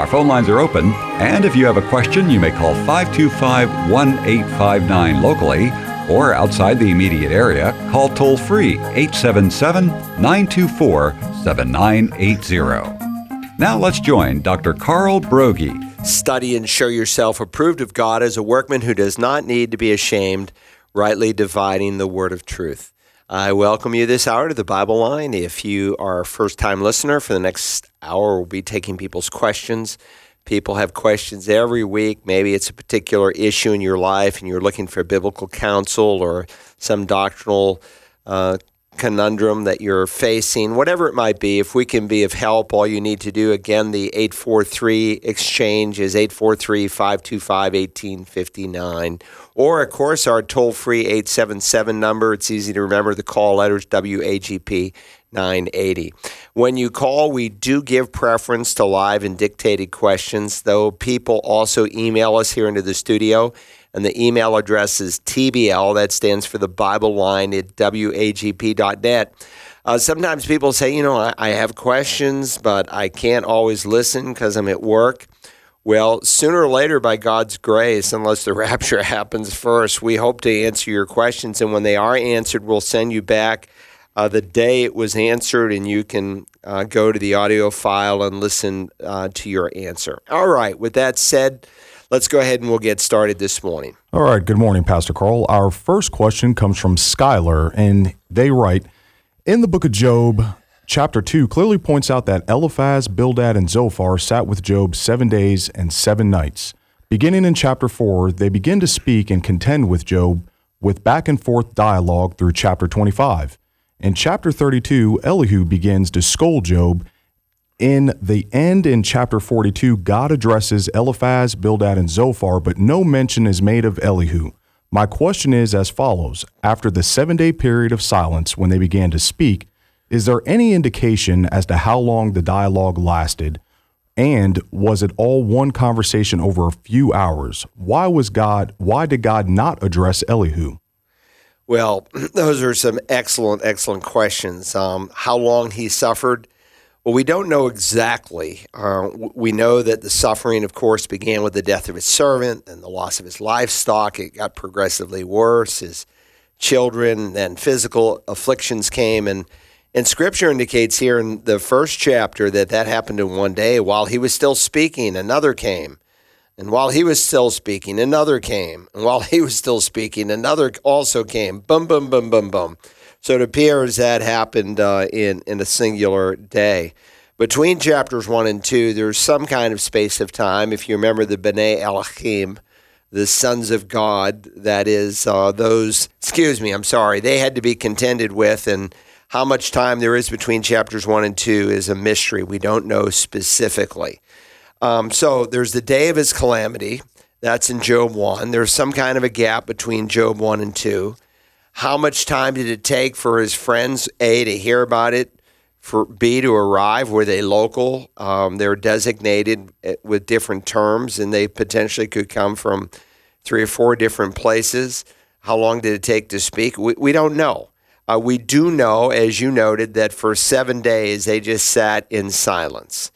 Our phone lines are open, and if you have a question, you may call 525 1859 locally or outside the immediate area, call toll free 877 924 7980. Now let's join Dr. Carl Broggi. Study and show yourself approved of God as a workman who does not need to be ashamed, rightly dividing the word of truth. I welcome you this hour to the Bible Line. If you are a first time listener, for the next hour, we'll be taking people's questions. People have questions every week. Maybe it's a particular issue in your life and you're looking for biblical counsel or some doctrinal uh, conundrum that you're facing, whatever it might be. If we can be of help, all you need to do, again, the 843 exchange is 843 525 1859. Or, of course, our toll free 877 number. It's easy to remember the call letters WAGP 980. When you call, we do give preference to live and dictated questions, though people also email us here into the studio. And the email address is TBL, that stands for the Bible line at WAGP.net. Uh, sometimes people say, you know, I, I have questions, but I can't always listen because I'm at work. Well, sooner or later, by God's grace, unless the rapture happens first, we hope to answer your questions. And when they are answered, we'll send you back uh, the day it was answered, and you can uh, go to the audio file and listen uh, to your answer. All right, with that said, let's go ahead and we'll get started this morning. All right, good morning, Pastor Carl. Our first question comes from Schuyler, and they write In the book of Job, chapter 2 clearly points out that Eliphaz, Bildad, and Zophar sat with Job seven days and seven nights. Beginning in chapter 4, they begin to speak and contend with Job with back and forth dialogue through chapter 25. In chapter 32, Elihu begins to scold Job. In the end, in chapter 42, God addresses Eliphaz, Bildad, and Zophar, but no mention is made of Elihu. My question is as follows After the seven day period of silence when they began to speak, is there any indication as to how long the dialogue lasted? And was it all one conversation over a few hours? Why was God why did God not address Elihu? Well, those are some excellent, excellent questions. Um, how long he suffered? Well, we don't know exactly. Uh, we know that the suffering, of course, began with the death of his servant and the loss of his livestock. It got progressively worse. His children, then physical afflictions came. And, and scripture indicates here in the first chapter that that happened in one day. While he was still speaking, another came. And while he was still speaking, another came. And while he was still speaking, another also came. Boom, boom, boom, boom, boom. So it appears that happened uh, in, in a singular day. Between chapters one and two, there's some kind of space of time. If you remember the B'nai Elohim, the sons of God, that is, uh, those, excuse me, I'm sorry, they had to be contended with. And how much time there is between chapters one and two is a mystery. We don't know specifically. Um, so there's the day of his calamity. That's in Job 1. There's some kind of a gap between Job 1 and 2. How much time did it take for his friends, A, to hear about it, for B, to arrive? Were they local? Um, they're designated eh, with different terms, and they potentially could come from three or four different places. How long did it take to speak? We, we don't know. Uh, we do know, as you noted, that for seven days they just sat in silence.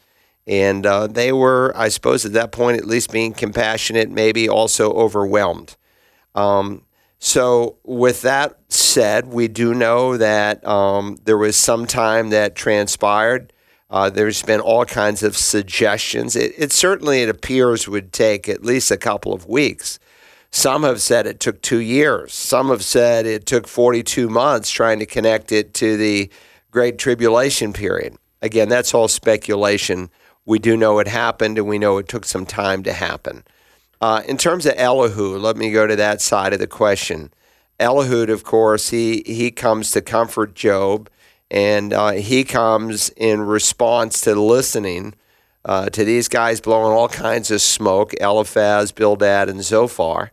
And uh, they were, I suppose, at that point, at least being compassionate, maybe also overwhelmed. Um, so, with that said, we do know that um, there was some time that transpired. Uh, there's been all kinds of suggestions. It, it, certainly, it appears, would take at least a couple of weeks. Some have said it took two years. Some have said it took 42 months trying to connect it to the Great Tribulation period. Again, that's all speculation. We do know it happened, and we know it took some time to happen. Uh, in terms of Elihu, let me go to that side of the question. Elihu, of course, he, he comes to comfort Job, and uh, he comes in response to listening uh, to these guys blowing all kinds of smoke Eliphaz, Bildad, and Zophar.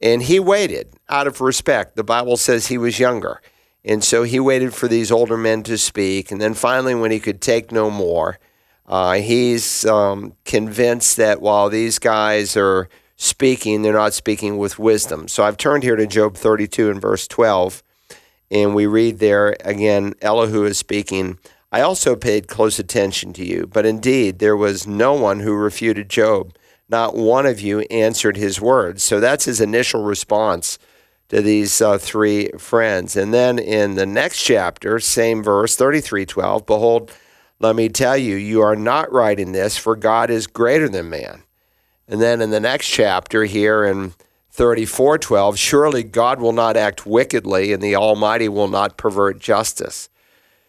And he waited out of respect. The Bible says he was younger. And so he waited for these older men to speak. And then finally, when he could take no more, uh, he's um, convinced that while these guys are speaking, they're not speaking with wisdom. So I've turned here to Job 32 and verse 12. And we read there again, Elihu is speaking. I also paid close attention to you, but indeed there was no one who refuted Job. Not one of you answered his words. So that's his initial response to these uh, three friends. And then in the next chapter, same verse, 33:12, behold, let me tell you, you are not right in this, for God is greater than man. And then in the next chapter here in 34:12, surely God will not act wickedly and the Almighty will not pervert justice.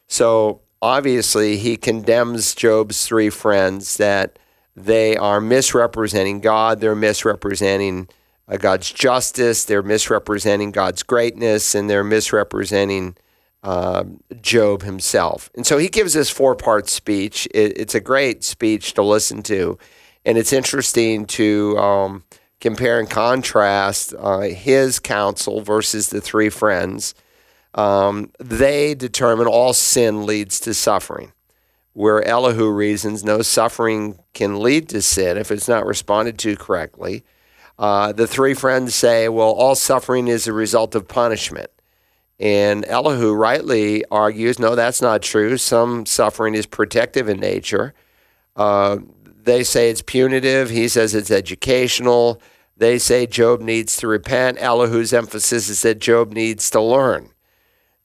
So obviously he condemns Job's three friends that they are misrepresenting God, they're misrepresenting uh, God's justice, they're misrepresenting God's greatness, and they're misrepresenting uh, Job himself. And so he gives this four part speech. It, it's a great speech to listen to. And it's interesting to um, compare and contrast uh, his counsel versus the three friends. Um, they determine all sin leads to suffering, where Elihu reasons no suffering can lead to sin if it's not responded to correctly. Uh, the three friends say, well, all suffering is a result of punishment. And Elihu rightly argues, no, that's not true. Some suffering is protective in nature. Uh, they say it's punitive. He says it's educational. They say Job needs to repent. Elihu's emphasis is that Job needs to learn.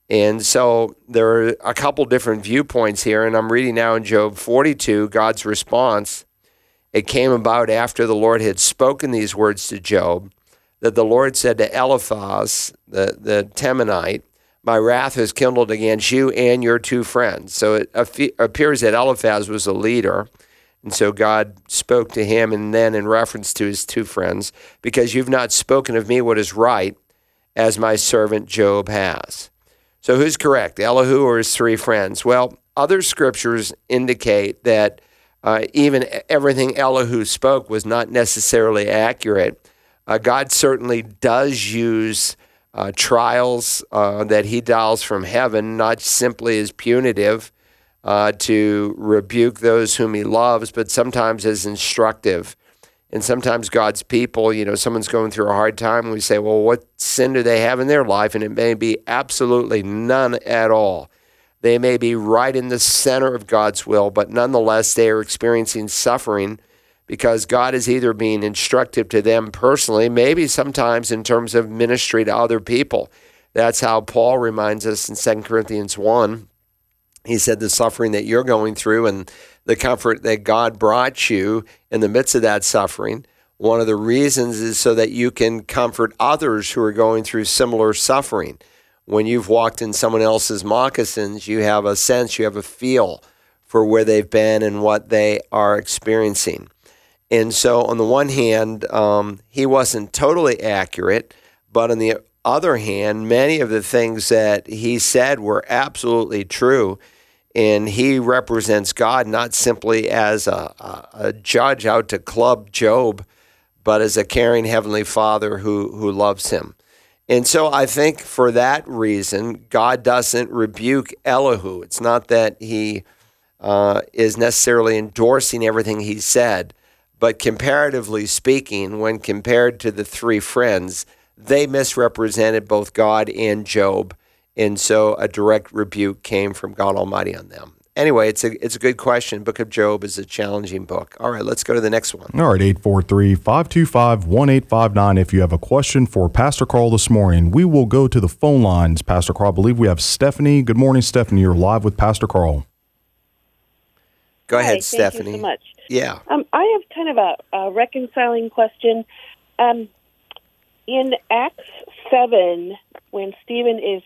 And so there are a couple different viewpoints here. And I'm reading now in Job 42, God's response it came about after the Lord had spoken these words to Job that the Lord said to Eliphaz, the, the Temanite, My wrath has kindled against you and your two friends. So it appears that Eliphaz was a leader. And so God spoke to him, and then in reference to his two friends, because you've not spoken of me what is right, as my servant Job has. So who's correct, Elihu or his three friends? Well, other scriptures indicate that uh, even everything Elihu spoke was not necessarily accurate. Uh, God certainly does use uh, trials uh, that he dials from heaven, not simply as punitive uh, to rebuke those whom he loves, but sometimes as instructive. And sometimes God's people, you know, someone's going through a hard time, and we say, well, what sin do they have in their life? And it may be absolutely none at all. They may be right in the center of God's will, but nonetheless, they are experiencing suffering because God is either being instructive to them personally, maybe sometimes in terms of ministry to other people. That's how Paul reminds us in 2 Corinthians 1. He said, The suffering that you're going through and the comfort that God brought you in the midst of that suffering, one of the reasons is so that you can comfort others who are going through similar suffering when you've walked in someone else's moccasins, you have a sense, you have a feel for where they've been and what they are experiencing. And so, on the one hand, um, he wasn't totally accurate, but on the other hand, many of the things that he said were absolutely true. And he represents God not simply as a, a, a judge out to club Job, but as a caring Heavenly Father who, who loves him. And so I think for that reason, God doesn't rebuke Elihu. It's not that he uh, is necessarily endorsing everything he said, but comparatively speaking, when compared to the three friends, they misrepresented both God and Job. And so a direct rebuke came from God Almighty on them anyway, it's a it's a good question. Book of Job is a challenging book. All right, let's go to the next one. All right, 843-525-1859 if you have a question for Pastor Carl this morning. We will go to the phone lines. Pastor Carl, I believe we have Stephanie. Good morning, Stephanie. You're live with Pastor Carl. Go Hi, ahead, thank Stephanie. You so much. Yeah. Um, I have kind of a, a reconciling question. Um, in Acts 7, when Stephen is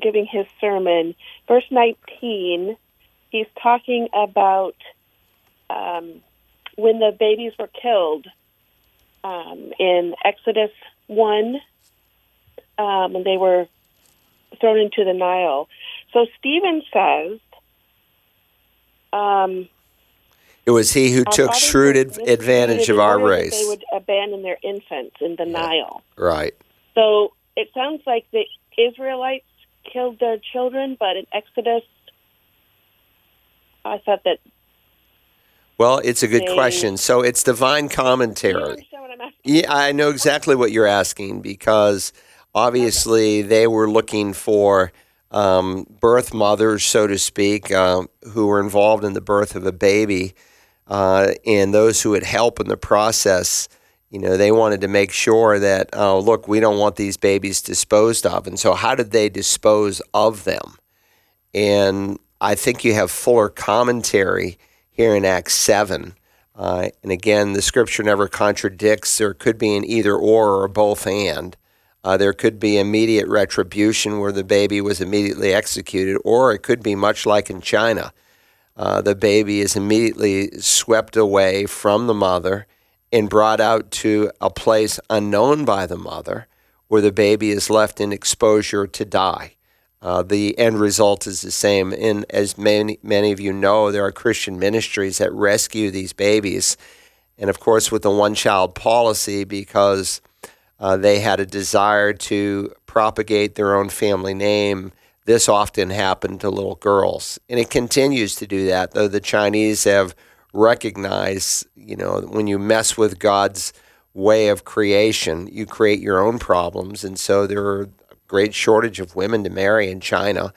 giving his sermon, verse 19, he's talking about um, when the babies were killed um, in Exodus 1, um, and they were thrown into the Nile. So Stephen says, um, It was he who took shrewd advantage of our race. They would abandon their infants in the Nile. Right. So it sounds like the Israelites killed their children, but in Exodus, I thought that. Well, it's a good They- question. So it's divine commentary. I'm? Yeah, I know exactly what you're asking because obviously they were looking for um, birth mothers, so to speak, um, who were involved in the birth of a baby, uh, and those who would help in the process. You know, they wanted to make sure that, oh, look, we don't want these babies disposed of. And so, how did they dispose of them? And I think you have fuller commentary here in Acts 7. Uh, and again, the scripture never contradicts. There could be an either or or both and. Uh, there could be immediate retribution where the baby was immediately executed, or it could be much like in China. Uh, the baby is immediately swept away from the mother and brought out to a place unknown by the mother where the baby is left in exposure to die. Uh, the end result is the same. And as many, many of you know, there are Christian ministries that rescue these babies. And of course, with the one child policy, because uh, they had a desire to propagate their own family name, this often happened to little girls. And it continues to do that, though the Chinese have recognized, you know, when you mess with God's way of creation, you create your own problems. And so there are a great shortage of women to marry in China.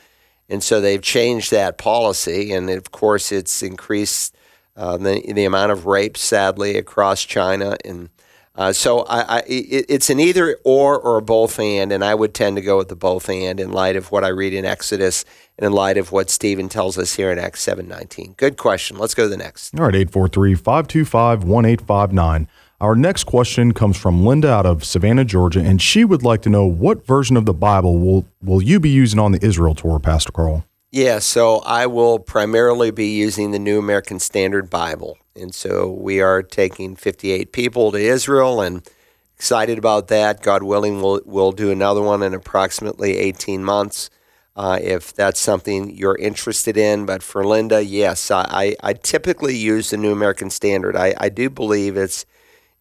And so they've changed that policy. And of course, it's increased uh, the, the amount of rape, sadly, across China. And uh, so I, I, it, it's an either or or a both and. And I would tend to go with the both and in light of what I read in Exodus and in light of what Stephen tells us here in Acts 7.19. Good question. Let's go to the next. All right, 843 525 1859. Our next question comes from Linda out of Savannah, Georgia, and she would like to know what version of the Bible will, will you be using on the Israel tour, Pastor Carl? Yeah, so I will primarily be using the New American Standard Bible. And so we are taking 58 people to Israel and excited about that. God willing, we'll, we'll do another one in approximately 18 months uh, if that's something you're interested in. But for Linda, yes, I, I, typically use the New American Standard. I, I do believe it's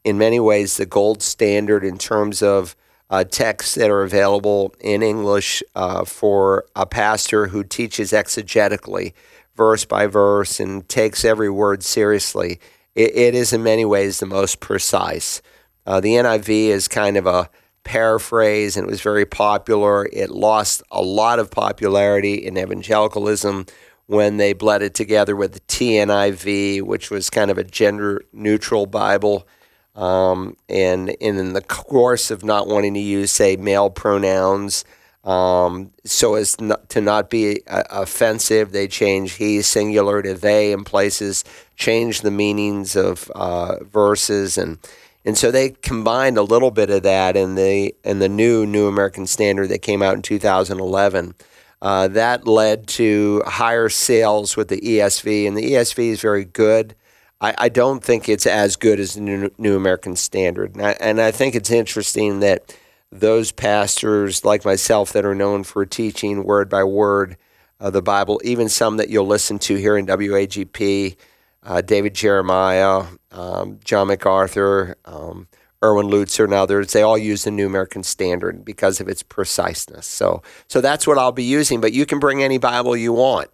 in many ways the gold standard in terms of uh, texts that are available in English uh, for a pastor who teaches exegetically, verse by verse, and takes every word seriously. It, it is in many ways the most precise. Uh, the NIV is kind of a paraphrase, and it was very popular. It lost a lot of popularity in evangelicalism when they bled it together with the TNIV, which was kind of a gender neutral Bible. Um, and, and in the course of not wanting to use, say, male pronouns, um, so as not, to not be uh, offensive, they change he singular to they in places, change the meanings of uh, verses, and and so they combined a little bit of that in the in the new New American Standard that came out in 2011. Uh, that led to higher sales with the ESV, and the ESV is very good. I, I don't think it's as good as the New, New American Standard, and I, and I think it's interesting that those pastors like myself that are known for teaching word by word uh, the Bible, even some that you'll listen to here in WAGP, uh, David Jeremiah, um, John MacArthur, um, Erwin Lutzer, and others, they all use the New American Standard because of its preciseness. So, so that's what I'll be using. But you can bring any Bible you want,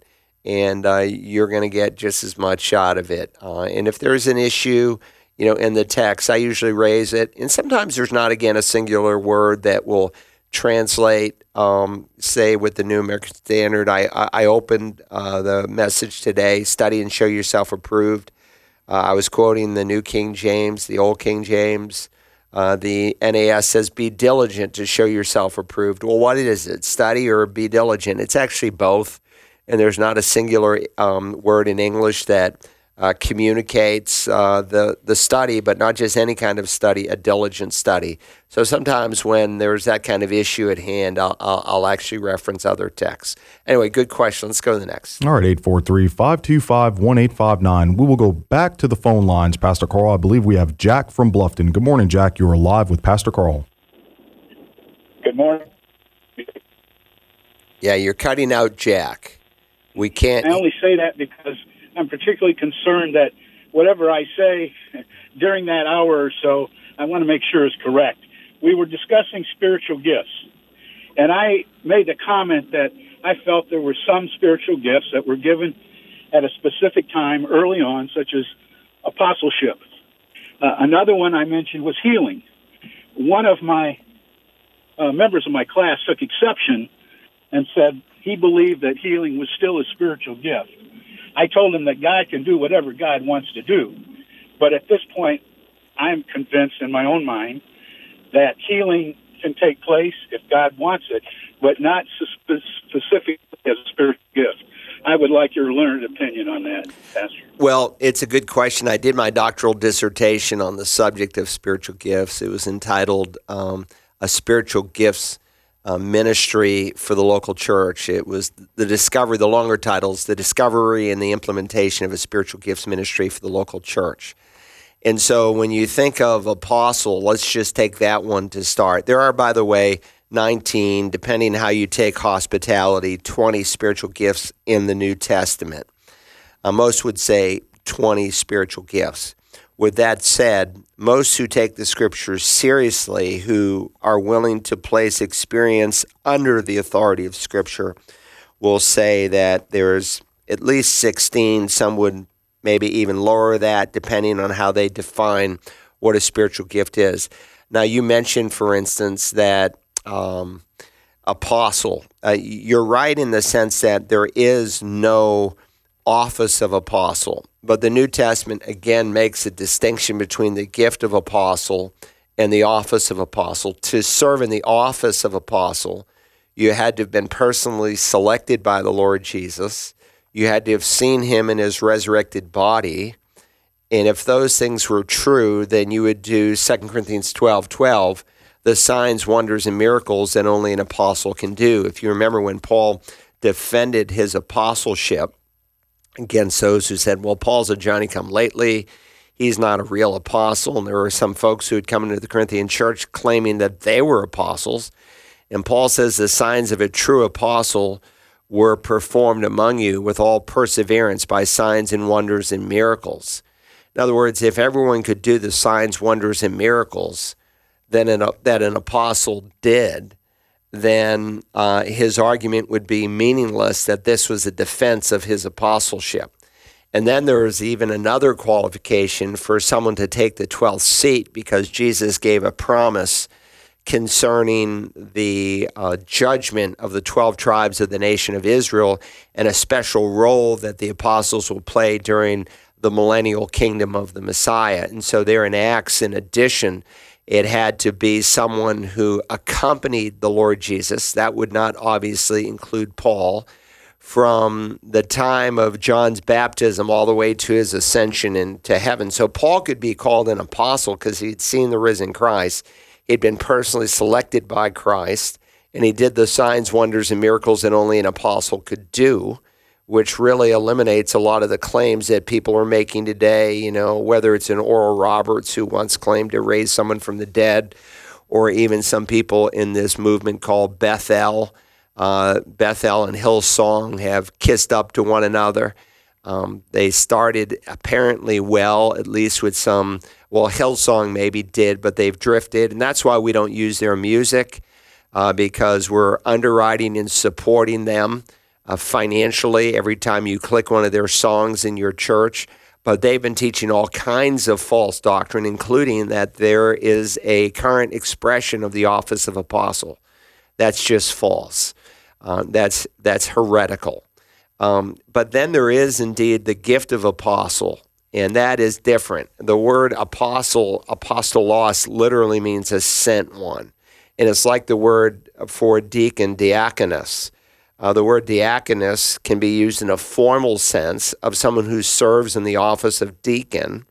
and uh, you're going to get just as much out of it. Uh, and if there's an issue, you know, in the text, I usually raise it. And sometimes there's not, again, a singular word that will translate, um, say, with the New American Standard. I, I, I opened uh, the message today study and show yourself approved. Uh, I was quoting the New King James, the Old King James. Uh, the NAS says, be diligent to show yourself approved. Well, what is it? Study or be diligent? It's actually both. And there's not a singular um, word in English that uh, communicates uh, the the study, but not just any kind of study, a diligent study. So sometimes when there's that kind of issue at hand, I'll, I'll, I'll actually reference other texts. Anyway, good question. Let's go to the next. All right, 843 525 1859. We will go back to the phone lines, Pastor Carl. I believe we have Jack from Bluffton. Good morning, Jack. You are live with Pastor Carl. Good morning. Yeah, you're cutting out Jack. We can't. I only say that because I'm particularly concerned that whatever I say during that hour or so, I want to make sure is correct. We were discussing spiritual gifts, and I made the comment that I felt there were some spiritual gifts that were given at a specific time early on, such as apostleship. Uh, another one I mentioned was healing. One of my uh, members of my class took exception and said he believed that healing was still a spiritual gift. I told him that God can do whatever God wants to do. But at this point, I'm convinced in my own mind that healing can take place if God wants it, but not specifically as a spiritual gift. I would like your learned opinion on that, Pastor. Well, it's a good question. I did my doctoral dissertation on the subject of spiritual gifts. It was entitled um, A Spiritual Gifts uh, Ministry for the Local Church. It was the discovery, the longer titles, The Discovery and the Implementation of a Spiritual Gifts Ministry for the Local Church. And so when you think of apostle, let's just take that one to start. There are, by the way, 19, depending how you take hospitality, 20 spiritual gifts in the New Testament. Uh, most would say 20 spiritual gifts. With that said, most who take the scriptures seriously, who are willing to place experience under the authority of scripture, will say that there's at least 16. Some would maybe even lower that, depending on how they define what a spiritual gift is. Now, you mentioned, for instance, that um, apostle. Uh, you're right in the sense that there is no office of apostle, but the New Testament again makes a distinction between the gift of apostle and the office of apostle. To serve in the office of apostle, you had to have been personally selected by the Lord Jesus. You had to have seen him in his resurrected body. And if those things were true, then you would do 2 Corinthians 12 12 the signs, wonders, and miracles that only an apostle can do. If you remember when Paul defended his apostleship against those who said, well, Paul's a Johnny come lately. He's not a real apostle. And there were some folks who had come into the Corinthian church claiming that they were apostles. And Paul says the signs of a true apostle were performed among you with all perseverance by signs and wonders and miracles. In other words, if everyone could do the signs, wonders, and miracles, than an, that an apostle did, then uh, his argument would be meaningless that this was a defense of his apostleship. And then there is even another qualification for someone to take the 12th seat because Jesus gave a promise concerning the uh, judgment of the 12 tribes of the nation of Israel and a special role that the apostles will play during the millennial kingdom of the Messiah. And so there in Acts, in addition, it had to be someone who accompanied the Lord Jesus. That would not obviously include Paul from the time of John's baptism all the way to his ascension into heaven. So Paul could be called an apostle because he'd seen the risen Christ. He'd been personally selected by Christ, and he did the signs, wonders, and miracles that only an apostle could do which really eliminates a lot of the claims that people are making today. You know, whether it's an Oral Roberts who once claimed to raise someone from the dead, or even some people in this movement called Bethel. Uh, Bethel and Hillsong have kissed up to one another. Um, they started apparently well, at least with some. Well, Hillsong maybe did, but they've drifted, and that's why we don't use their music uh, because we're underwriting and supporting them uh, financially every time you click one of their songs in your church. But they've been teaching all kinds of false doctrine, including that there is a current expression of the office of apostle. That's just false. Uh, that's that's heretical. Um, but then there is indeed the gift of apostle, and that is different. The word apostle, apostolos, literally means a sent one, and it's like the word for deacon, diakonos. Uh, the word diakonos can be used in a formal sense of someone who serves in the office of deacon,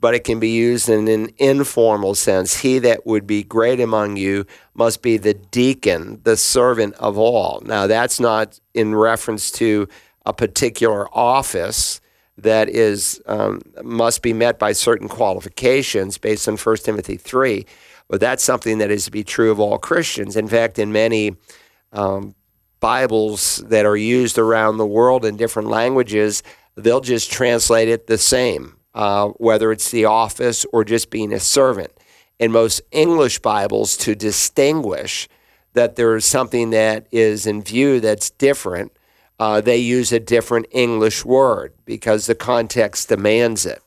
but it can be used in an informal sense. He that would be great among you must be the deacon, the servant of all. Now, that's not in reference to a particular office that is um, must be met by certain qualifications based on 1 Timothy 3, but that's something that is to be true of all Christians. In fact, in many um, Bibles that are used around the world in different languages, they'll just translate it the same uh, whether it's the office or just being a servant. In most English Bibles, to distinguish that there is something that is in view that's different, uh, they use a different English word because the context demands it.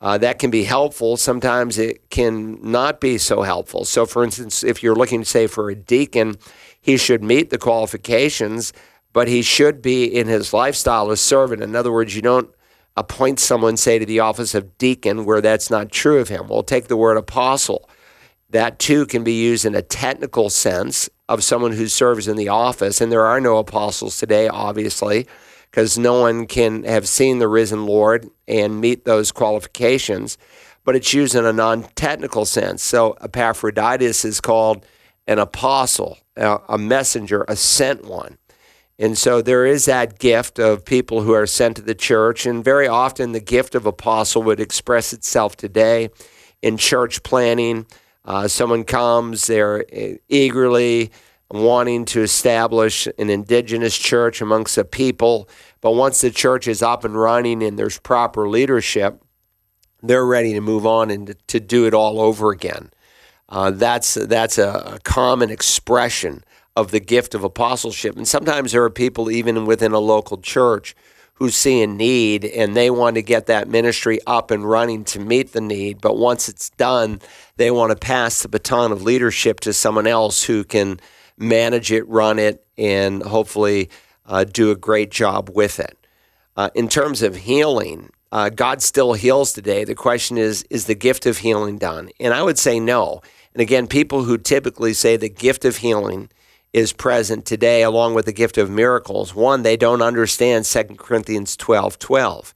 Uh, that can be helpful. Sometimes it can not be so helpful. So, for instance, if you're looking, to say, for a deacon, he should meet the qualifications, but he should be in his lifestyle a servant. In other words, you don't appoint someone, say, to the office of deacon where that's not true of him. We'll take the word apostle. That too can be used in a technical sense of someone who serves in the office. And there are no apostles today, obviously because no one can have seen the risen Lord and meet those qualifications, but it's used in a non technical sense. So Epaphroditus is called an apostle, a messenger, a sent one. And so there is that gift of people who are sent to the church. And very often the gift of apostle would express itself today in church planning. Uh, someone comes, they're uh, eagerly wanting to establish an indigenous church amongst the people. But once the church is up and running and there's proper leadership, they're ready to move on and to do it all over again. Uh, that's that's a, a common expression of the gift of apostleship. And sometimes there are people, even within a local church, who see a need and they want to get that ministry up and running to meet the need. But once it's done, they want to pass the baton of leadership to someone else who can manage it, run it, and hopefully uh, do a great job with it. Uh, in terms of healing, uh, God still heals today. The question is, is the gift of healing done? And I would say no. And again, people who typically say the gift of healing is present today along with the gift of miracles, one, they don't understand 2 Corinthians 12 12,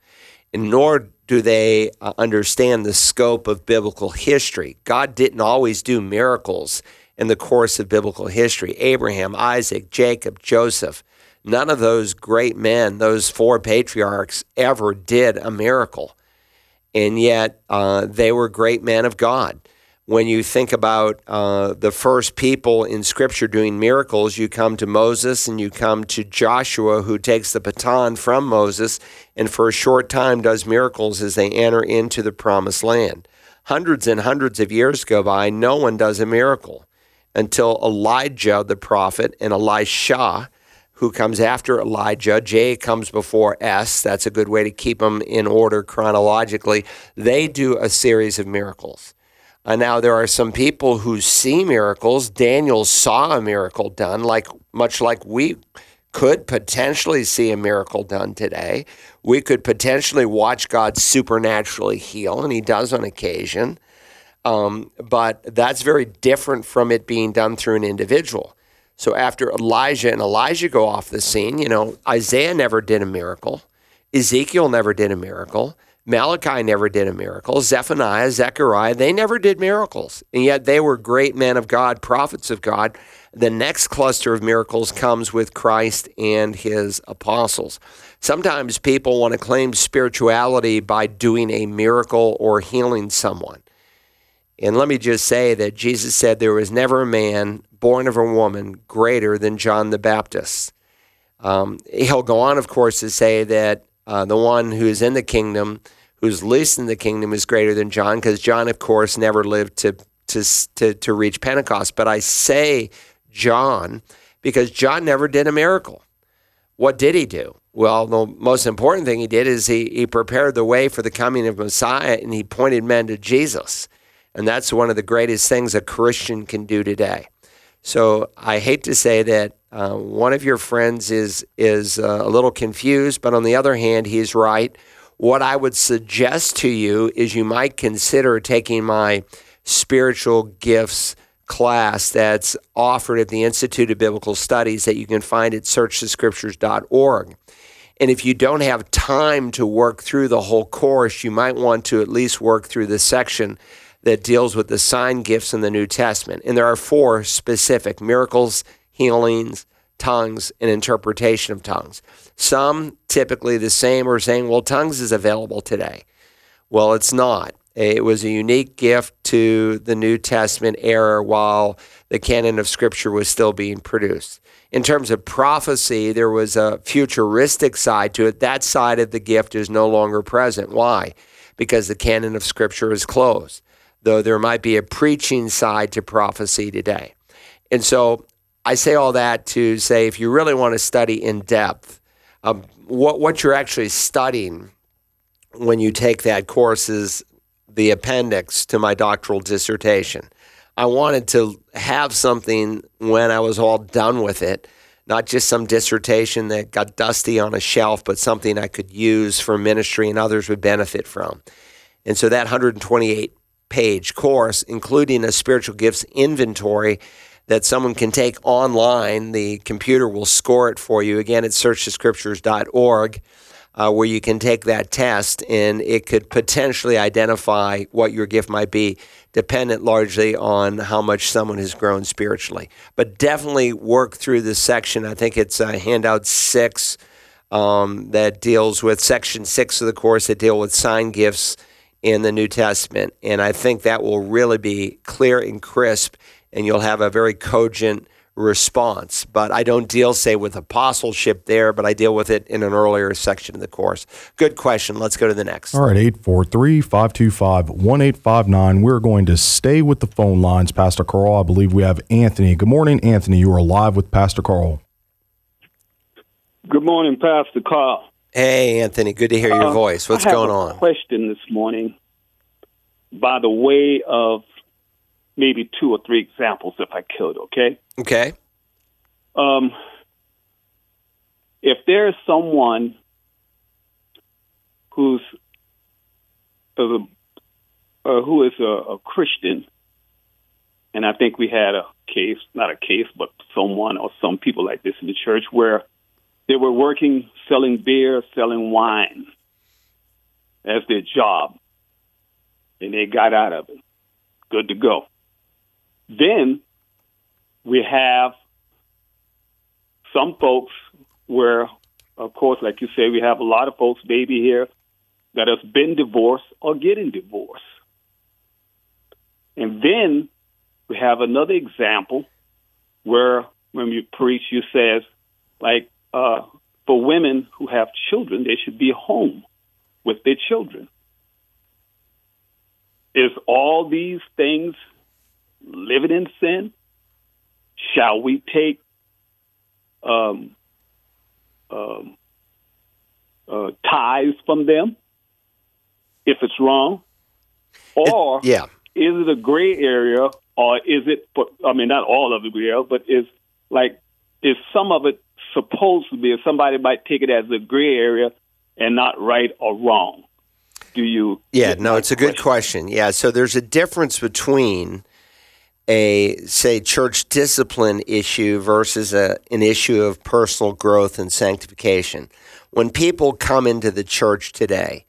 and nor do they uh, understand the scope of biblical history. God didn't always do miracles in the course of biblical history. Abraham, Isaac, Jacob, Joseph, none of those great men, those four patriarchs, ever did a miracle. And yet uh, they were great men of God. When you think about uh, the first people in Scripture doing miracles, you come to Moses and you come to Joshua, who takes the baton from Moses and for a short time does miracles as they enter into the promised land. Hundreds and hundreds of years go by, no one does a miracle until Elijah the prophet and Elisha, who comes after Elijah. J comes before S. That's a good way to keep them in order chronologically. They do a series of miracles. Uh, now there are some people who see miracles. Daniel saw a miracle done, like much like we could potentially see a miracle done today. We could potentially watch God supernaturally heal, and He does on occasion. Um, but that's very different from it being done through an individual. So after Elijah and Elijah go off the scene, you know, Isaiah never did a miracle. Ezekiel never did a miracle. Malachi never did a miracle. Zephaniah, Zechariah, they never did miracles. And yet they were great men of God, prophets of God. The next cluster of miracles comes with Christ and his apostles. Sometimes people want to claim spirituality by doing a miracle or healing someone. And let me just say that Jesus said there was never a man born of a woman greater than John the Baptist. Um, he'll go on, of course, to say that uh, the one who is in the kingdom, who's least in the kingdom, is greater than John, because John, of course, never lived to, to, to, to reach Pentecost. But I say John because John never did a miracle. What did he do? Well, the most important thing he did is he, he prepared the way for the coming of Messiah and he pointed men to Jesus. And that's one of the greatest things a Christian can do today. So I hate to say that uh, one of your friends is is uh, a little confused, but on the other hand, he's right. What I would suggest to you is you might consider taking my spiritual gifts class that's offered at the Institute of Biblical Studies that you can find at searchthescriptures.org. And if you don't have time to work through the whole course, you might want to at least work through the section that deals with the sign gifts in the New Testament. And there are four specific miracles, healings, tongues, and interpretation of tongues. Some typically the same are saying, well, tongues is available today. Well, it's not. It was a unique gift to the New Testament era while the canon of Scripture was still being produced. In terms of prophecy, there was a futuristic side to it. That side of the gift is no longer present. Why? because the canon of Scripture is closed, though there might be a preaching side to prophecy today. And so I say all that to say if you really want to study in depth, um, what, what you're actually studying when you take that course is the appendix to my doctoral dissertation. I wanted to have something when I was all done with it, not just some dissertation that got dusty on a shelf, but something I could use for ministry and others would benefit from. And so that 128 page course, including a spiritual gifts inventory that someone can take online, the computer will score it for you. Again, it's searchthescriptures.org uh, where you can take that test and it could potentially identify what your gift might be, dependent largely on how much someone has grown spiritually. But definitely work through this section. I think it's uh, handout six um, that deals with section six of the course that deal with sign gifts in the New Testament. And I think that will really be clear and crisp, and you'll have a very cogent response. But I don't deal, say, with apostleship there, but I deal with it in an earlier section of the course. Good question. Let's go to the next. All right, 843 525 1859. We're going to stay with the phone lines, Pastor Carl. I believe we have Anthony. Good morning, Anthony. You are live with Pastor Carl. Good morning, Pastor Carl. Hey, Anthony. Good to hear your Uh, voice. What's I have going a on? Question this morning, by the way of maybe two or three examples, if I could. Okay. Okay. Um, if there's someone who's a, uh, who is a, a Christian, and I think we had a case, not a case, but someone or some people like this in the church where they were working selling beer, selling wine as their job, and they got out of it. Good to go. Then we have some folks where, of course, like you say, we have a lot of folks, maybe here, that has been divorced or getting divorced. And then we have another example where when you preach, you says, like, uh, for women who have children, they should be home with their children. Is all these things living in sin? Shall we take um, um, uh, tithes from them if it's wrong? Or Yeah. is it a gray area, or is it? For, I mean, not all of it gray area, but is like is some of it supposed to be? Or somebody might take it as a gray area and not right or wrong. Do you? Yeah, no, it's a good question. Yeah, so there's a difference between a say church discipline issue versus a, an issue of personal growth and sanctification. When people come into the church today,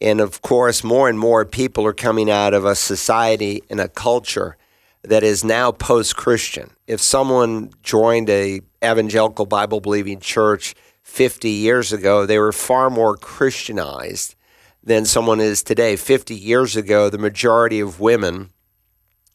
and of course, more and more people are coming out of a society and a culture that is now post-Christian. If someone joined a evangelical Bible believing church 50 years ago, they were far more Christianized than someone is today. 50 years ago, the majority of women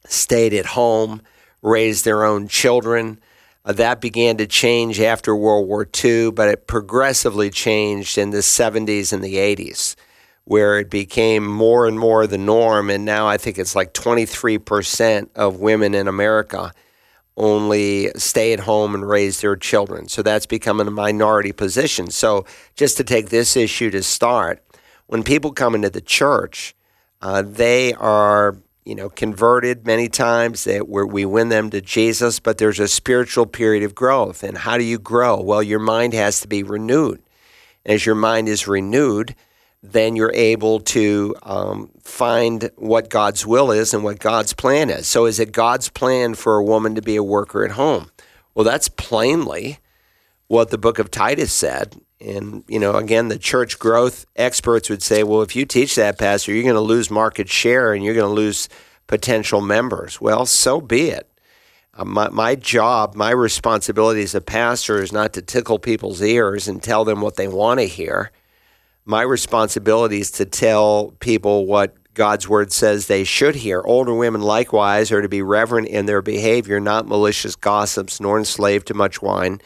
stayed at home, raised their own children. Uh, that began to change after World War II, but it progressively changed in the 70s and the 80s, where it became more and more the norm. And now I think it's like 23% of women in America only stay at home and raise their children. So that's becoming a minority position. So just to take this issue to start, when people come into the church, uh, they are you know converted many times that we win them to Jesus, but there's a spiritual period of growth. And how do you grow? Well, your mind has to be renewed. As your mind is renewed, then you're able to um, find what God's will is and what God's plan is. So, is it God's plan for a woman to be a worker at home? Well, that's plainly what the book of Titus said. And, you know, again, the church growth experts would say, well, if you teach that, Pastor, you're going to lose market share and you're going to lose potential members. Well, so be it. Uh, my, my job, my responsibility as a pastor is not to tickle people's ears and tell them what they want to hear. My responsibility is to tell people what God's word says they should hear. Older women, likewise, are to be reverent in their behavior, not malicious gossips, nor enslaved to much wine,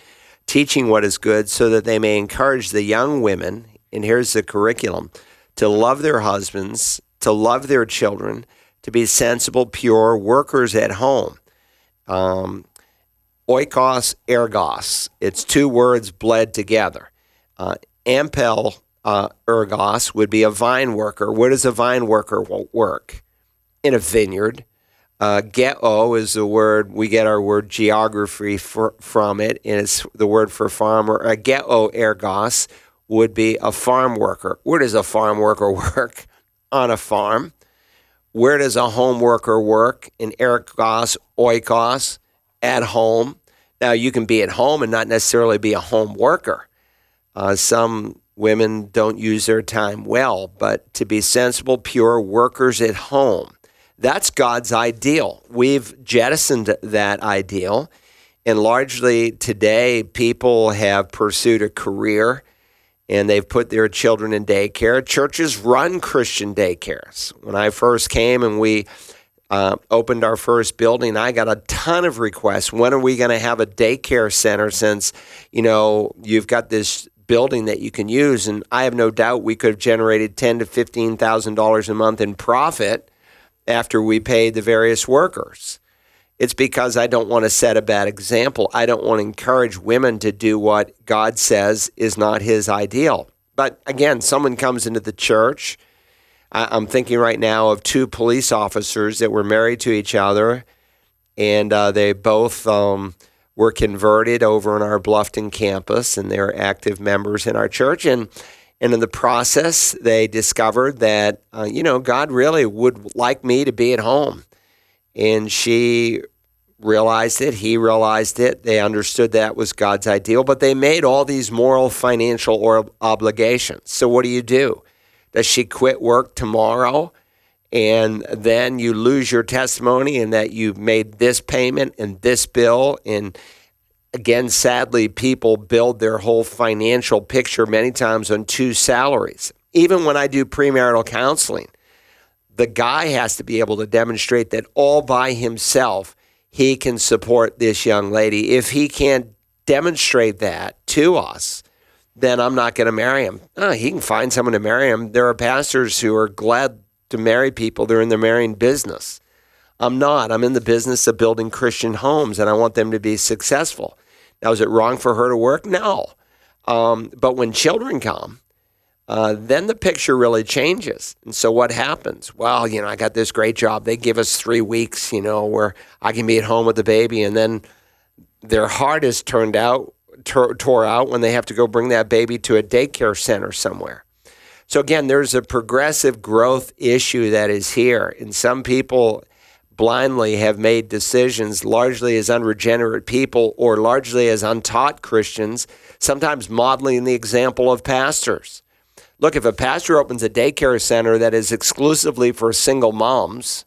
teaching what is good, so that they may encourage the young women. And here's the curriculum to love their husbands, to love their children, to be sensible, pure workers at home. Um, oikos, ergos. It's two words bled together. Uh, ampel uh, ergos would be a vine worker. Where does a vine worker work? In a vineyard. Uh, geo is the word we get our word geography for, from it, and it's the word for farmer. A geo ergos would be a farm worker. Where does a farm worker work? On a farm. Where does a home worker work? In ergos, oikos, at home. Now, you can be at home and not necessarily be a home worker. Uh, some women don't use their time well, but to be sensible, pure workers at home that's God's ideal. We've jettisoned that ideal. And largely today, people have pursued a career and they've put their children in daycare. Churches run Christian daycares. When I first came and we uh, opened our first building, I got a ton of requests. When are we going to have a daycare center since, you know, you've got this building that you can use? And I have no doubt we could have generated ten to $15,000 a month in profit after we pay the various workers. It's because I don't want to set a bad example. I don't want to encourage women to do what God says is not his ideal. But again, someone comes into the church. I'm thinking right now of two police officers that were married to each other, and uh, they both um, were converted over on our Bluffton campus, and they're active members in our church. And and in the process, they discovered that, uh, you know, God really would like me to be at home. And she realized it. He realized it. They understood that was God's ideal, but they made all these moral, financial or obligations. So what do you do? Does she quit work tomorrow? And then you lose your testimony and that you made this payment and this bill and again, sadly, people build their whole financial picture many times on two salaries. Even when I do premarital counseling, the guy has to be able to demonstrate that all by himself he can support this young lady. If he can't demonstrate that to us, then I'm not going to marry him. Oh, he can find someone to marry him. There are pastors who are glad to marry people, they're in the marrying business. I'm not. I'm in the business of building Christian homes and I want them to be successful. Now, is it wrong for her to work? No. Um, but when children come, uh, then the picture really changes. And so what happens? Well, you know, I got this great job. They give us three weeks, you know, where I can be at home with the baby. And then their heart is turned out, tore, tore out when they have to go bring that baby to a daycare center somewhere. So again, there's a progressive growth issue that is here. And some people blindly have made decisions largely as unregenerate people or largely as untaught Christians, sometimes modeling the example of pastors. Look, if a pastor opens a daycare center that is exclusively for single moms,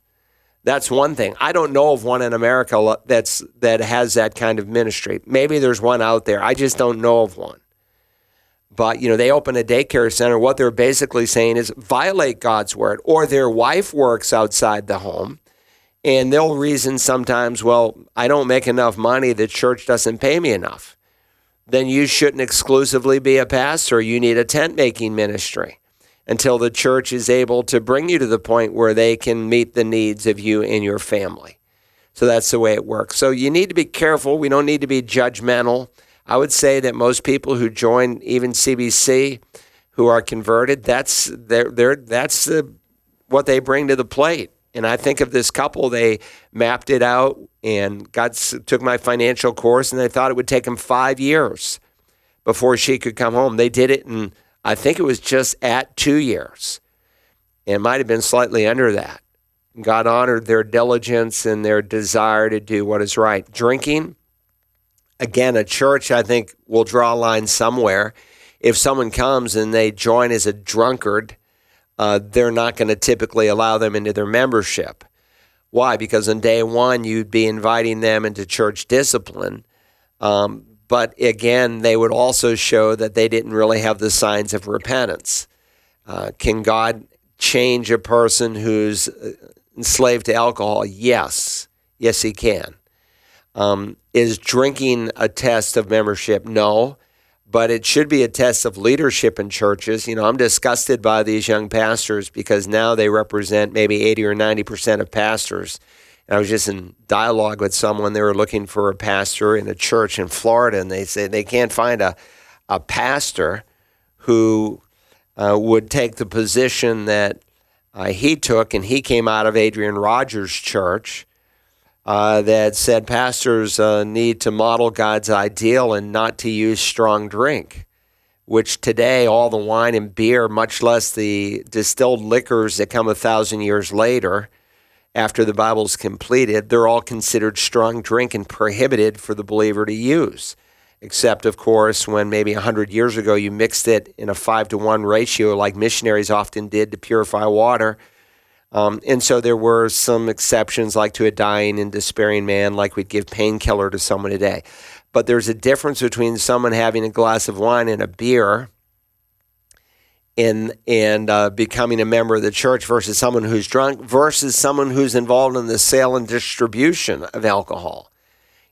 that's one thing. I don't know of one in America that's that has that kind of ministry. Maybe there's one out there. I just don't know of one. But you know, they open a daycare center. What they're basically saying is violate God's word, or their wife works outside the home and they'll reason sometimes, well, I don't make enough money, the church doesn't pay me enough. Then you shouldn't exclusively be a pastor. You need a tent making ministry until the church is able to bring you to the point where they can meet the needs of you and your family. So that's the way it works. So you need to be careful. We don't need to be judgmental. I would say that most people who join even CBC who are converted, that's they're, they're, that's the, what they bring to the plate. And I think of this couple, they mapped it out and God took my financial course and they thought it would take them five years before she could come home. They did it in, I think it was just at two years. It might have been slightly under that. God honored their diligence and their desire to do what is right. Drinking, again, a church, I think, will draw a line somewhere. If someone comes and they join as a drunkard, uh, they're not going to typically allow them into their membership. Why? Because on day one, you'd be inviting them into church discipline. Um, but again, they would also show that they didn't really have the signs of repentance. Uh, can God change a person who's uh, enslaved to alcohol? Yes. Yes, He can. Um, is drinking a test of membership? No. But it should be a test of leadership in churches. You know, I'm disgusted by these young pastors because now they represent maybe 80 or 90% of pastors. And I was just in dialogue with someone, they were looking for a pastor in a church in Florida, and they said they can't find a, a pastor who uh, would take the position that uh, he took, and he came out of Adrian Rogers' church uh, that said pastors uh, need to model God's ideal and not to use strong drink, which today all the wine and beer, much less the distilled liquors that come a thousand years later after the Bible's completed, they're all considered strong drink and prohibited for the believer to use. Except, of course, when maybe 100 years ago you mixed it in a five to one ratio, like missionaries often did to purify water um, and so there were some exceptions, like to a dying and despairing man, like we'd give painkiller to someone today. But there's a difference between someone having a glass of wine and a beer and, and uh, becoming a member of the church versus someone who's drunk versus someone who's involved in the sale and distribution of alcohol.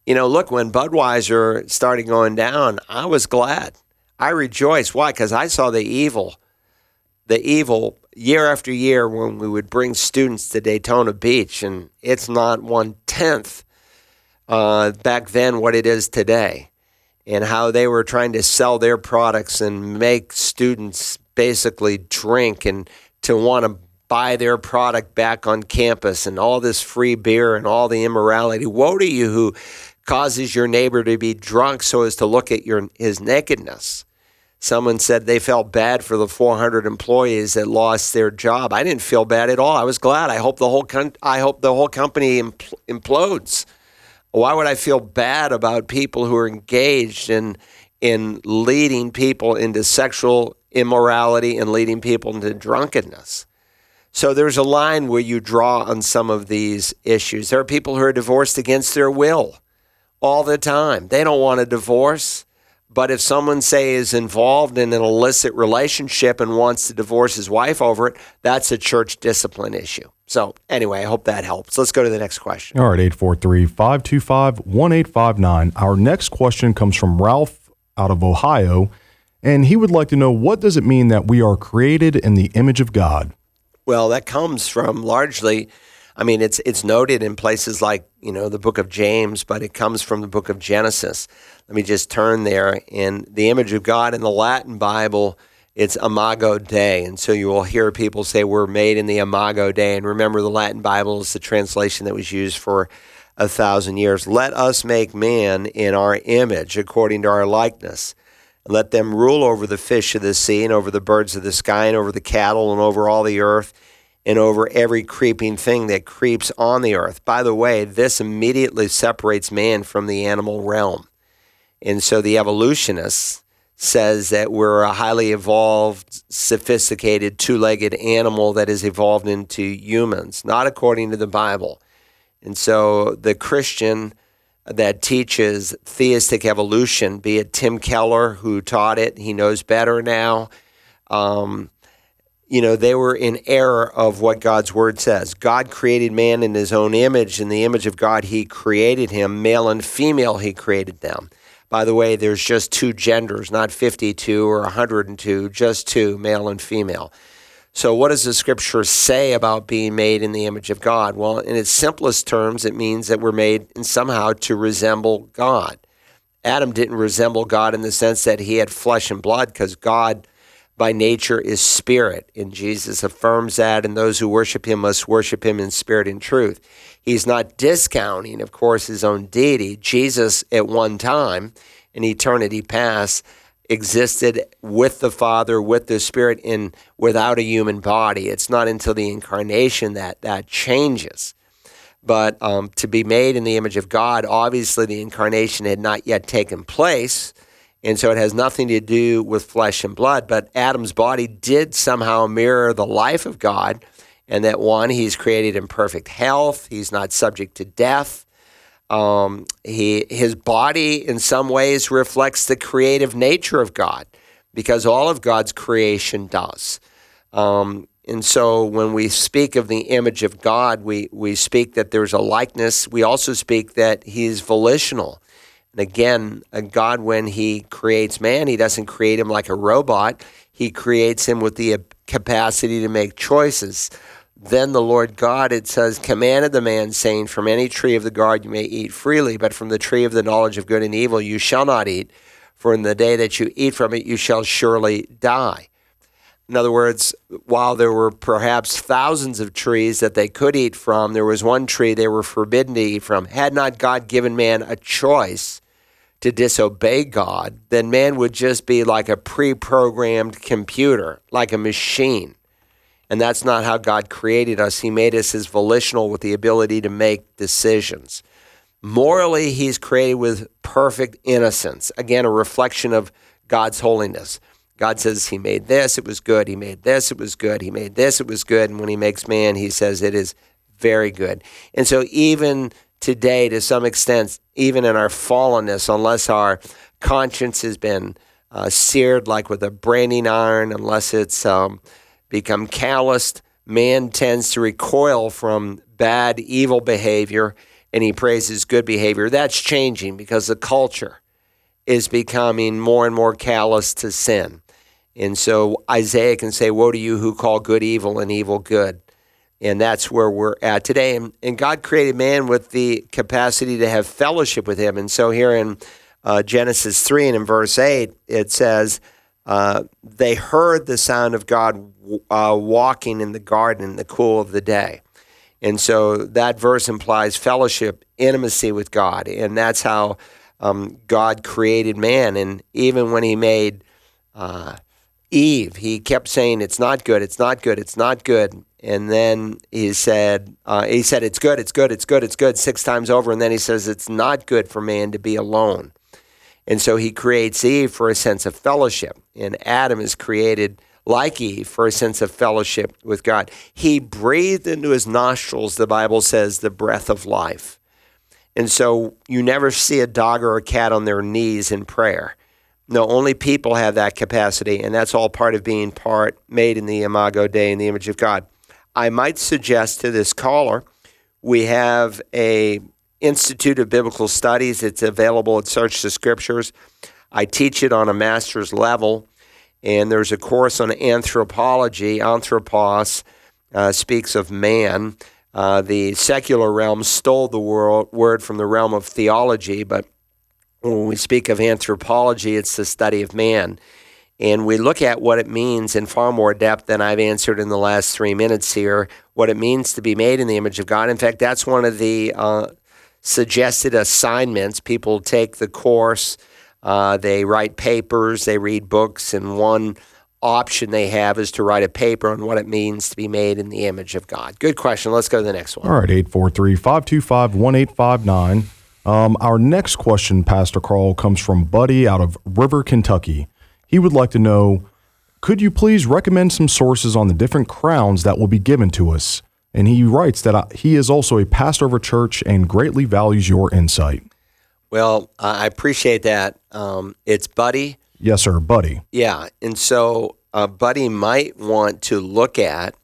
You know, look, when Budweiser started going down, I was glad. I rejoiced. Why? Because I saw the evil, the evil year after year when we would bring students to Daytona Beach, and it's not one tenth uh, back then what it is today, and how they were trying to sell their products and make students basically drink and to want to buy their product back on campus and all this free beer and all the immorality. Woe to you who causes your neighbor to be drunk so as to look at your his nakedness. Someone said they felt bad for the 400 employees that lost their job. I didn't feel bad at all. I was glad. I hope the whole con- I hope the whole company impl- implodes. Why would I feel bad about people who are engaged in in leading people into sexual immorality and leading people into drunkenness? So there's a line where you draw on some of these issues. There are people who are divorced against their will all the time. They don't want a divorce. But if someone, say, is involved in an illicit relationship and wants to divorce his wife over it, that's a church discipline issue. So, anyway, I hope that helps. Let's go to the next question. All right, 843 525 1859. Our next question comes from Ralph out of Ohio, and he would like to know what does it mean that we are created in the image of God? Well, that comes from largely I mean, it's it's noted in places like you know the book of James, but it comes from the book of Genesis. Let me just turn there. In the image of God in the Latin Bible, it's Imago Dei, and so you will hear people say we're made in the Imago Dei. And remember, the Latin Bible is the translation that was used for a thousand years. Let us make man in our image, according to our likeness. And let them rule over the fish of the sea, and over the birds of the sky, and over the cattle, and over all the earth and over every creeping thing that creeps on the earth. By the way, this immediately separates man from the animal realm. And so the evolutionist says that we're a highly evolved, sophisticated, two legged animal that has evolved into humans, not according to the Bible. And so the Christian that teaches theistic evolution, be it Tim Keller, who taught it, he knows better now. Um, you know, they were in error of what God's word says. God created man in his own image. In the image of God, he created him. Male and female, he created them. By the way, there's just two genders, not 52 or 102, just two, male and female. So, what does the scripture say about being made in the image of God? Well, in its simplest terms, it means that we're made in somehow to resemble God. Adam didn't resemble God in the sense that he had flesh and blood because God by nature is spirit. And Jesus affirms that, and those who worship him must worship him in spirit and truth. He's not discounting, of course, his own deity. Jesus, at one time, in eternity past, existed with the Father, with the Spirit, in without a human body. It's not until the incarnation that that changes. But um, to be made in the image of God, obviously the incarnation had not yet taken place. And so it has nothing to do with flesh and blood. But Adam's body did somehow mirror the life of God. And that one, he's created in perfect health, he's not subject to death. Um, he, his body, in some ways, reflects the creative nature of God because all of God's creation does. Um, and so when we speak of the image of God, we, we speak that there's a likeness. We also speak that he's volitional And again, God, when He creates man, He doesn't create him like a robot. He creates him with the capacity to make choices. Then the Lord God, it says, commanded the man, saying, From any tree of the garden you may eat freely, but from the tree of the knowledge of good and evil you shall not eat, for in the day that you eat from it you shall surely die. In other words, while there were perhaps thousands of trees that they could eat from, there was one tree they were forbidden to eat from. Had not God given man a choice to disobey God, then man would just be like a pre programmed computer, like a machine. And that's not how God created us. He made us as volitional with the ability to make decisions. Morally, He's created with perfect innocence. Again, a reflection of God's holiness. God says He made this, it was good. He made this, it was good. He made this, it was good. And when He makes man, He says it is very good. And so, even today, to some extent, even in our fallenness, unless our conscience has been uh, seared like with a branding iron, unless it's um, become calloused. Man tends to recoil from bad, evil behavior, and he praises good behavior. That's changing because the culture is becoming more and more callous to sin. And so Isaiah can say, Woe to you who call good evil and evil good. And that's where we're at today. And, and God created man with the capacity to have fellowship with him. And so here in uh, Genesis 3 and in verse 8, it says, uh, they heard the sound of God uh, walking in the garden in the cool of the day. And so that verse implies fellowship, intimacy with God. And that's how um, God created man. And even when he made uh, Eve, he kept saying, It's not good, it's not good, it's not good. And then he said, uh, he said, It's good, it's good, it's good, it's good, six times over. And then he says, It's not good for man to be alone. And so he creates Eve for a sense of fellowship. And Adam is created like Eve for a sense of fellowship with God. He breathed into his nostrils, the Bible says, the breath of life. And so you never see a dog or a cat on their knees in prayer. No, only people have that capacity, and that's all part of being part made in the Imago Dei in the image of God. I might suggest to this caller we have a Institute of Biblical Studies. It's available at Search the Scriptures. I teach it on a master's level, and there's a course on anthropology. Anthropos uh, speaks of man. Uh, the secular realm stole the world, word from the realm of theology, but when we speak of anthropology, it's the study of man. And we look at what it means in far more depth than I've answered in the last three minutes here, what it means to be made in the image of God. In fact, that's one of the uh, suggested assignments. People take the course, uh, they write papers, they read books, and one option they have is to write a paper on what it means to be made in the image of God. Good question. Let's go to the next one. All right, 843 525 1859. Um, our next question, Pastor Carl, comes from Buddy out of River, Kentucky. He would like to know could you please recommend some sources on the different crowns that will be given to us? And he writes that uh, he is also a pastor of a church and greatly values your insight. Well, I appreciate that. Um, it's Buddy. Yes, sir, Buddy. Yeah. And so uh, Buddy might want to look at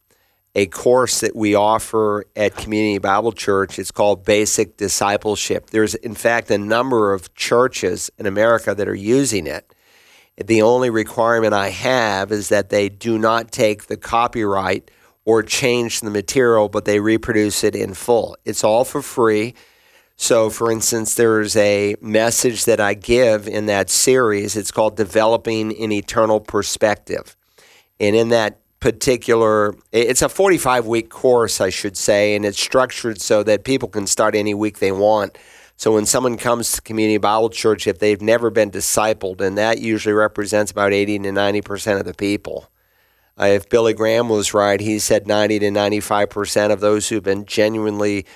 a course that we offer at Community Bible Church. It's called Basic Discipleship. There's, in fact, a number of churches in America that are using it. The only requirement I have is that they do not take the copyright or change the material, but they reproduce it in full. It's all for free. So, for instance, there's a message that I give in that series. It's called Developing an Eternal Perspective. And in that particular, it's a 45 week course, I should say, and it's structured so that people can start any week they want. So, when someone comes to Community Bible Church, if they've never been discipled, and that usually represents about 80 to 90% of the people, uh, if Billy Graham was right, he said 90 to 95% of those who've been genuinely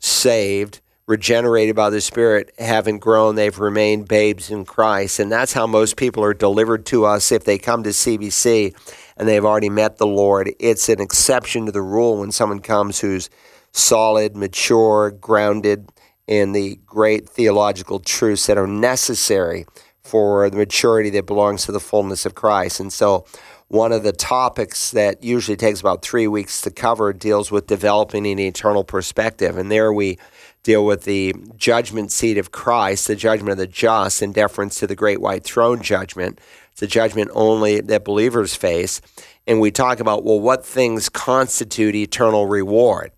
saved, regenerated by the Spirit, haven't grown. They've remained babes in Christ. And that's how most people are delivered to us if they come to CBC and they've already met the Lord. It's an exception to the rule when someone comes who's solid, mature, grounded in the great theological truths that are necessary for the maturity that belongs to the fullness of Christ. And so, one of the topics that usually takes about three weeks to cover deals with developing an eternal perspective. And there we deal with the judgment seat of Christ, the judgment of the just, in deference to the great white throne judgment. A judgment only that believers face. And we talk about, well, what things constitute eternal reward?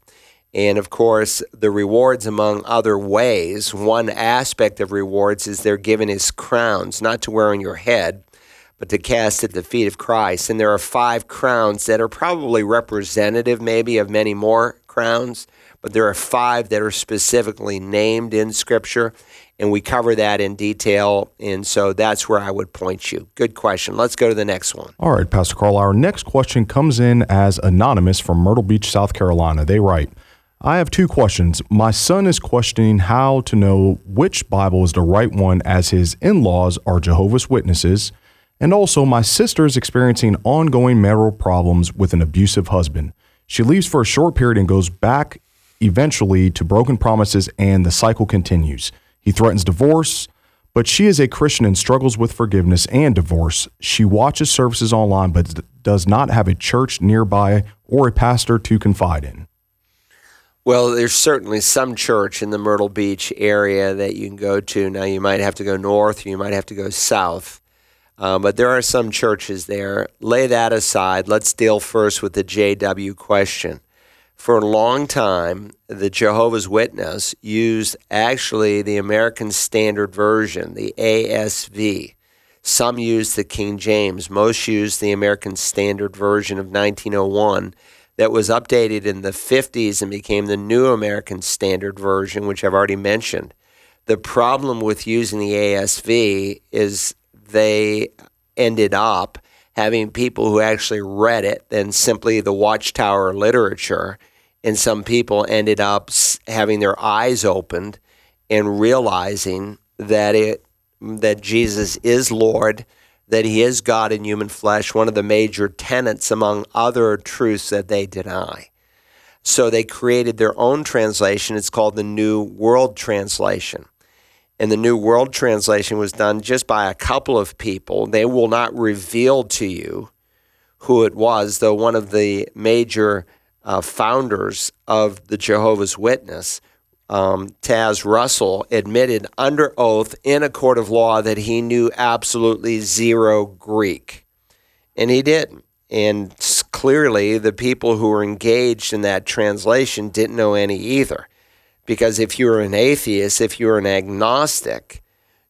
And of course, the rewards, among other ways, one aspect of rewards is they're given as crowns, not to wear on your head, but to cast at the feet of Christ. And there are five crowns that are probably representative, maybe, of many more crowns but there are five that are specifically named in Scripture, and we cover that in detail. And so that's where I would point you. Good question. Let's go to the next one. All right, Pastor Carl. Our next question comes in as anonymous from Myrtle Beach, South Carolina. They write, I have two questions. My son is questioning how to know which Bible is the right one as his in laws are Jehovah's Witnesses. And also, my sister is experiencing ongoing marital problems with an abusive husband. She leaves for a short period and goes back eventually to broken promises, and the cycle continues. He threatens divorce, but she is a Christian and struggles with forgiveness and divorce. She watches services online, but does not have a church nearby or a pastor to confide in. Well, there's certainly some church in the Myrtle Beach area that you can go to. Now, you might have to go north, or you might have to go south, uh, but there are some churches there. Lay that aside. Let's deal first with the JW question for a long time, the Jehovah's Witness used actually the American Standard Version, the ASV. Some used the King James. Most used the American Standard Version of 1901 that was updated in the 50s and became the New American Standard Version, which I've already mentioned. The problem with using the ASV is they ended up having people who actually read it than simply the Watchtower literature and some people ended up having their eyes opened and realizing that it that Jesus is Lord, that he is God in human flesh, one of the major tenets among other truths that they deny. So they created their own translation. It's called the New World Translation. And the New World Translation was done just by a couple of people. They will not reveal to you who it was, though one of the major uh, founders of the Jehovah's Witness, um, Taze Russell, admitted under oath in a court of law that he knew absolutely zero Greek. And he didn't. And clearly, the people who were engaged in that translation didn't know any either. Because if you were an atheist, if you were an agnostic,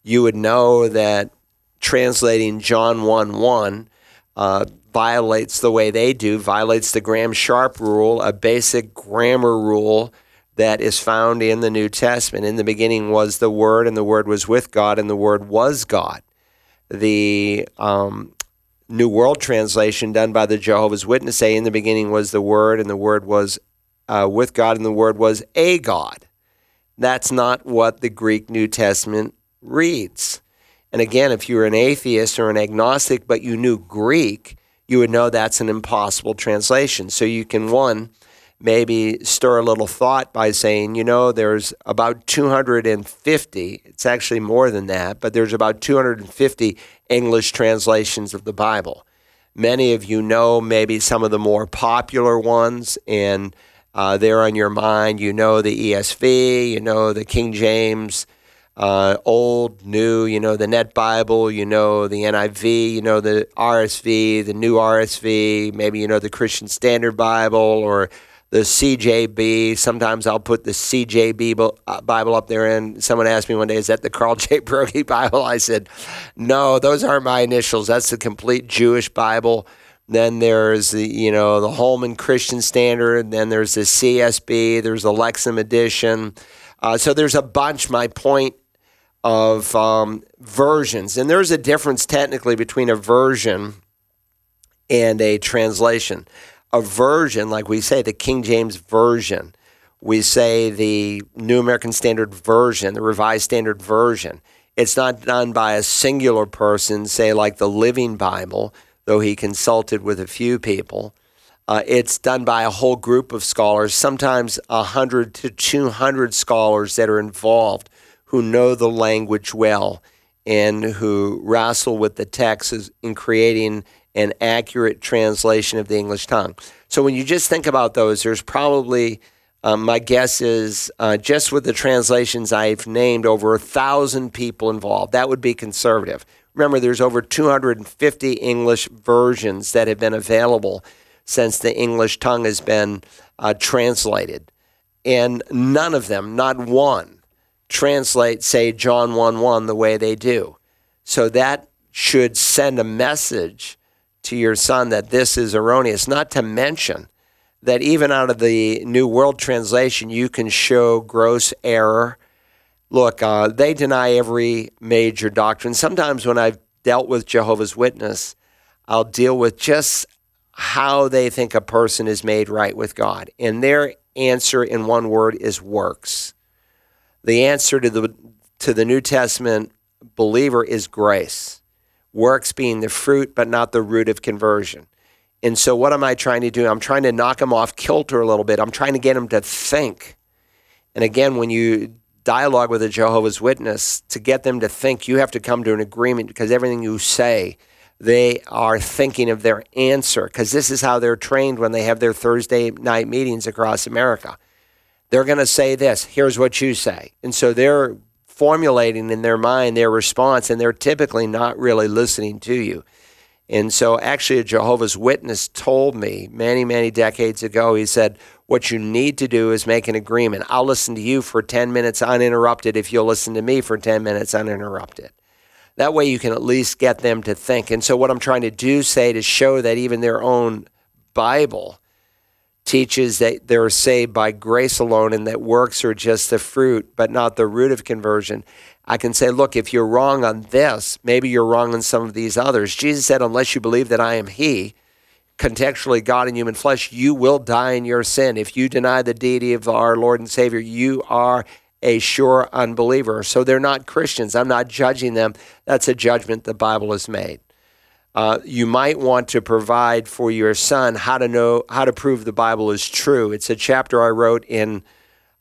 you would know that translating John 1 1 uh, violates the way they do, violates the Granville Sharp rule, a basic grammar rule that is found in the New Testament. In the beginning was the Word, and the Word was with God, and the Word was God. The um, New World Translation done by the Jehovah's Witness say, In the beginning was the Word, and the Word was uh, with God, and the Word was a God. That's not what the Greek New Testament reads. And again, if you're an atheist or an agnostic, but you knew Greek, you would know that's an impossible translation. So you can, one, maybe stir a little thought by saying, you know, there's about 250, it's actually more than that, but there's about 250 English translations of the Bible. Many of you know maybe some of the more popular ones, and uh, they're on your mind. You know the ESV, you know the King James uh, old, new, you know, the Net Bible, you know, the NIV, you know, the RSV, the new RSV, maybe, you know, the Christian Standard Bible or the CJB. Sometimes I'll put the CJB uh, Bible up there. And someone asked me one day, is that the Carl J. Broggi Bible? I said, no, those aren't my initials. That's the complete Jewish Bible. Then there's the, you know, the Holman Christian Standard. Then there's the CSB. There's the Lexham Edition. Uh, so there's a bunch. My point of um, versions. And there's a difference technically between a version and a translation. A version, like we say, the King James Version, we say the New American Standard Version, the Revised Standard Version. It's not done by a singular person, say like the Living Bible, though he consulted with a few people. Uh, it's done by a whole group of scholars, sometimes 100 to 200 scholars that are involved who know the language well and who wrestle with the text in creating an accurate translation of the English tongue. So when you just think about those, there's probably Um, my guess is uh, just with the translations I've named, over a thousand people involved. That would be conservative. Remember, there's over 250 English versions that have been available since the English tongue has been uh, translated. And none of them, not one, translate, say, John 1 1 the way they do. So that should send a message to your son that this is erroneous, not to mention that even out of the New World Translation, you can show gross error. Look, uh, they deny every major doctrine. Sometimes when I've dealt with Jehovah's Witness, I'll deal with just how they think a person is made right with God. And their answer in one word is works. The answer to the to the New Testament believer is grace. Works being the fruit but not the root of conversion. And so, what am I trying to do? I'm trying to knock them off kilter a little bit. I'm trying to get them to think. And again, when you dialogue with a Jehovah's Witness, to get them to think, you have to come to an agreement because everything you say, they are thinking of their answer because this is how they're trained when they have their Thursday night meetings across America. They're going to say this, here's what you say. And so they're formulating in their mind their response, and they're typically not really listening to you. And so, actually, a Jehovah's Witness told me many, many decades ago, he said, What you need to do is make an agreement. I'll listen to you for 10 minutes uninterrupted if you'll listen to me for 10 minutes uninterrupted. That way, you can at least get them to think. And so, what I'm trying to do, say, to show that even their own Bible teaches that they're saved by grace alone and that works are just the fruit, but not the root of conversion. I can say, look, if you're wrong on this, maybe you're wrong on some of these others. Jesus said, unless you believe that I am He, contextually God in human flesh, you will die in your sin. If you deny the deity of our Lord and Savior, you are a sure unbeliever. So they're not Christians. I'm not judging them. That's a judgment the Bible has made. Uh, you might want to provide for your son how to know how to prove the Bible is true. It's a chapter I wrote in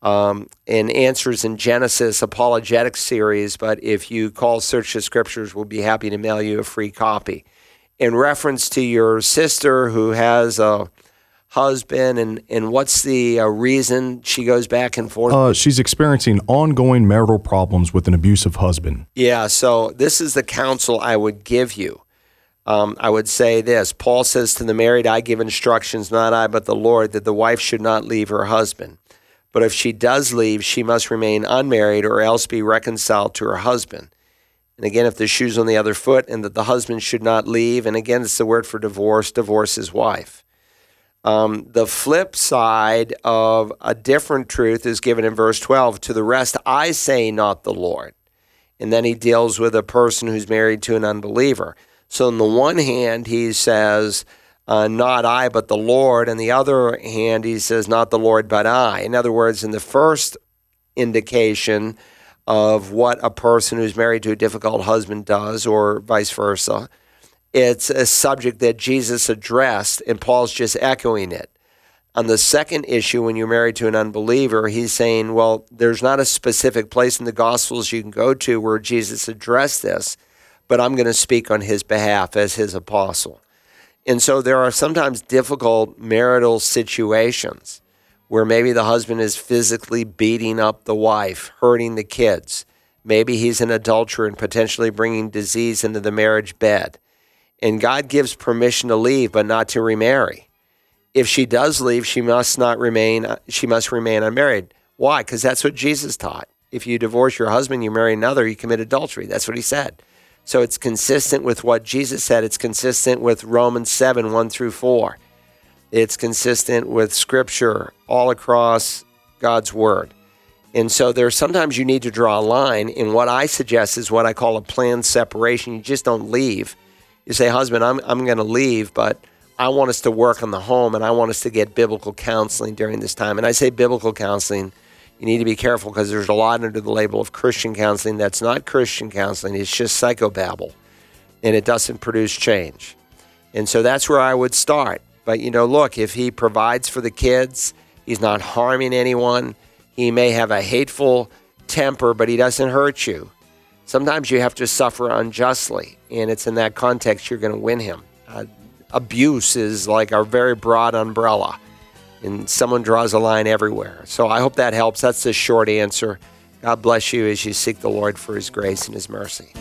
um, in Answers in Genesis apologetic series, but if you call Search the Scriptures, we'll be happy to mail you a free copy. In reference to your sister who has a husband, and, and what's the uh, reason she goes back and forth? Uh, she's experiencing ongoing marital problems with an abusive husband. Yeah, so this is the counsel I would give you. Um, I would say this Paul says to the married, I give instructions, not I, but the Lord, that the wife should not leave her husband. But if she does leave, she must remain unmarried or else be reconciled to her husband. And again, if the shoe's on the other foot, and that the husband should not leave. And again, it's the word for divorce, divorce his wife. Um, the flip side of a different truth is given in verse 12 To the rest, I say, not the Lord. And then he deals with a person who's married to an unbeliever. So, on the one hand, he says, uh, not I, but the Lord. And the other hand, he says, not the Lord, but I. In other words, in the first indication of what a person who's married to a difficult husband does, or vice versa, it's a subject that Jesus addressed, and Paul's just echoing it. On the second issue, when you're married to an unbeliever, he's saying, well, there's not a specific place in the Gospels you can go to where Jesus addressed this, but I'm going to speak on his behalf as his apostle. And so there are sometimes difficult marital situations where maybe the husband is physically beating up the wife, hurting the kids. Maybe he's an adulterer and potentially bringing disease into the marriage bed. And God gives permission to leave, but not to remarry. If she does leave, she must not remain. She must remain unmarried. Why? Because that's what Jesus taught. If you divorce your husband, you marry another, you commit adultery. That's what he said. So it's consistent with what Jesus said. It's consistent with Romans 7 1 through 4. It's consistent with scripture all across God's word. And so there's sometimes you need to draw a line. And what I suggest is what I call a planned separation. You just don't leave. You say, husband, I'm, I'm going to leave, but I want us to work on the home and I want us to get biblical counseling during this time. And I say biblical counseling you need to be careful because there's a lot under the label of Christian counseling that's not Christian counseling. It's just psychobabble and it doesn't produce change. And so that's where I would start. But, you know, look, if he provides for the kids, he's not harming anyone, he may have a hateful temper, but he doesn't hurt you. Sometimes you have to suffer unjustly, and it's in that context you're going to win him. Uh, abuse is like a very broad umbrella. And someone draws a line everywhere. So I hope that helps. That's the short answer. God bless you as you seek the Lord for his grace and his mercy.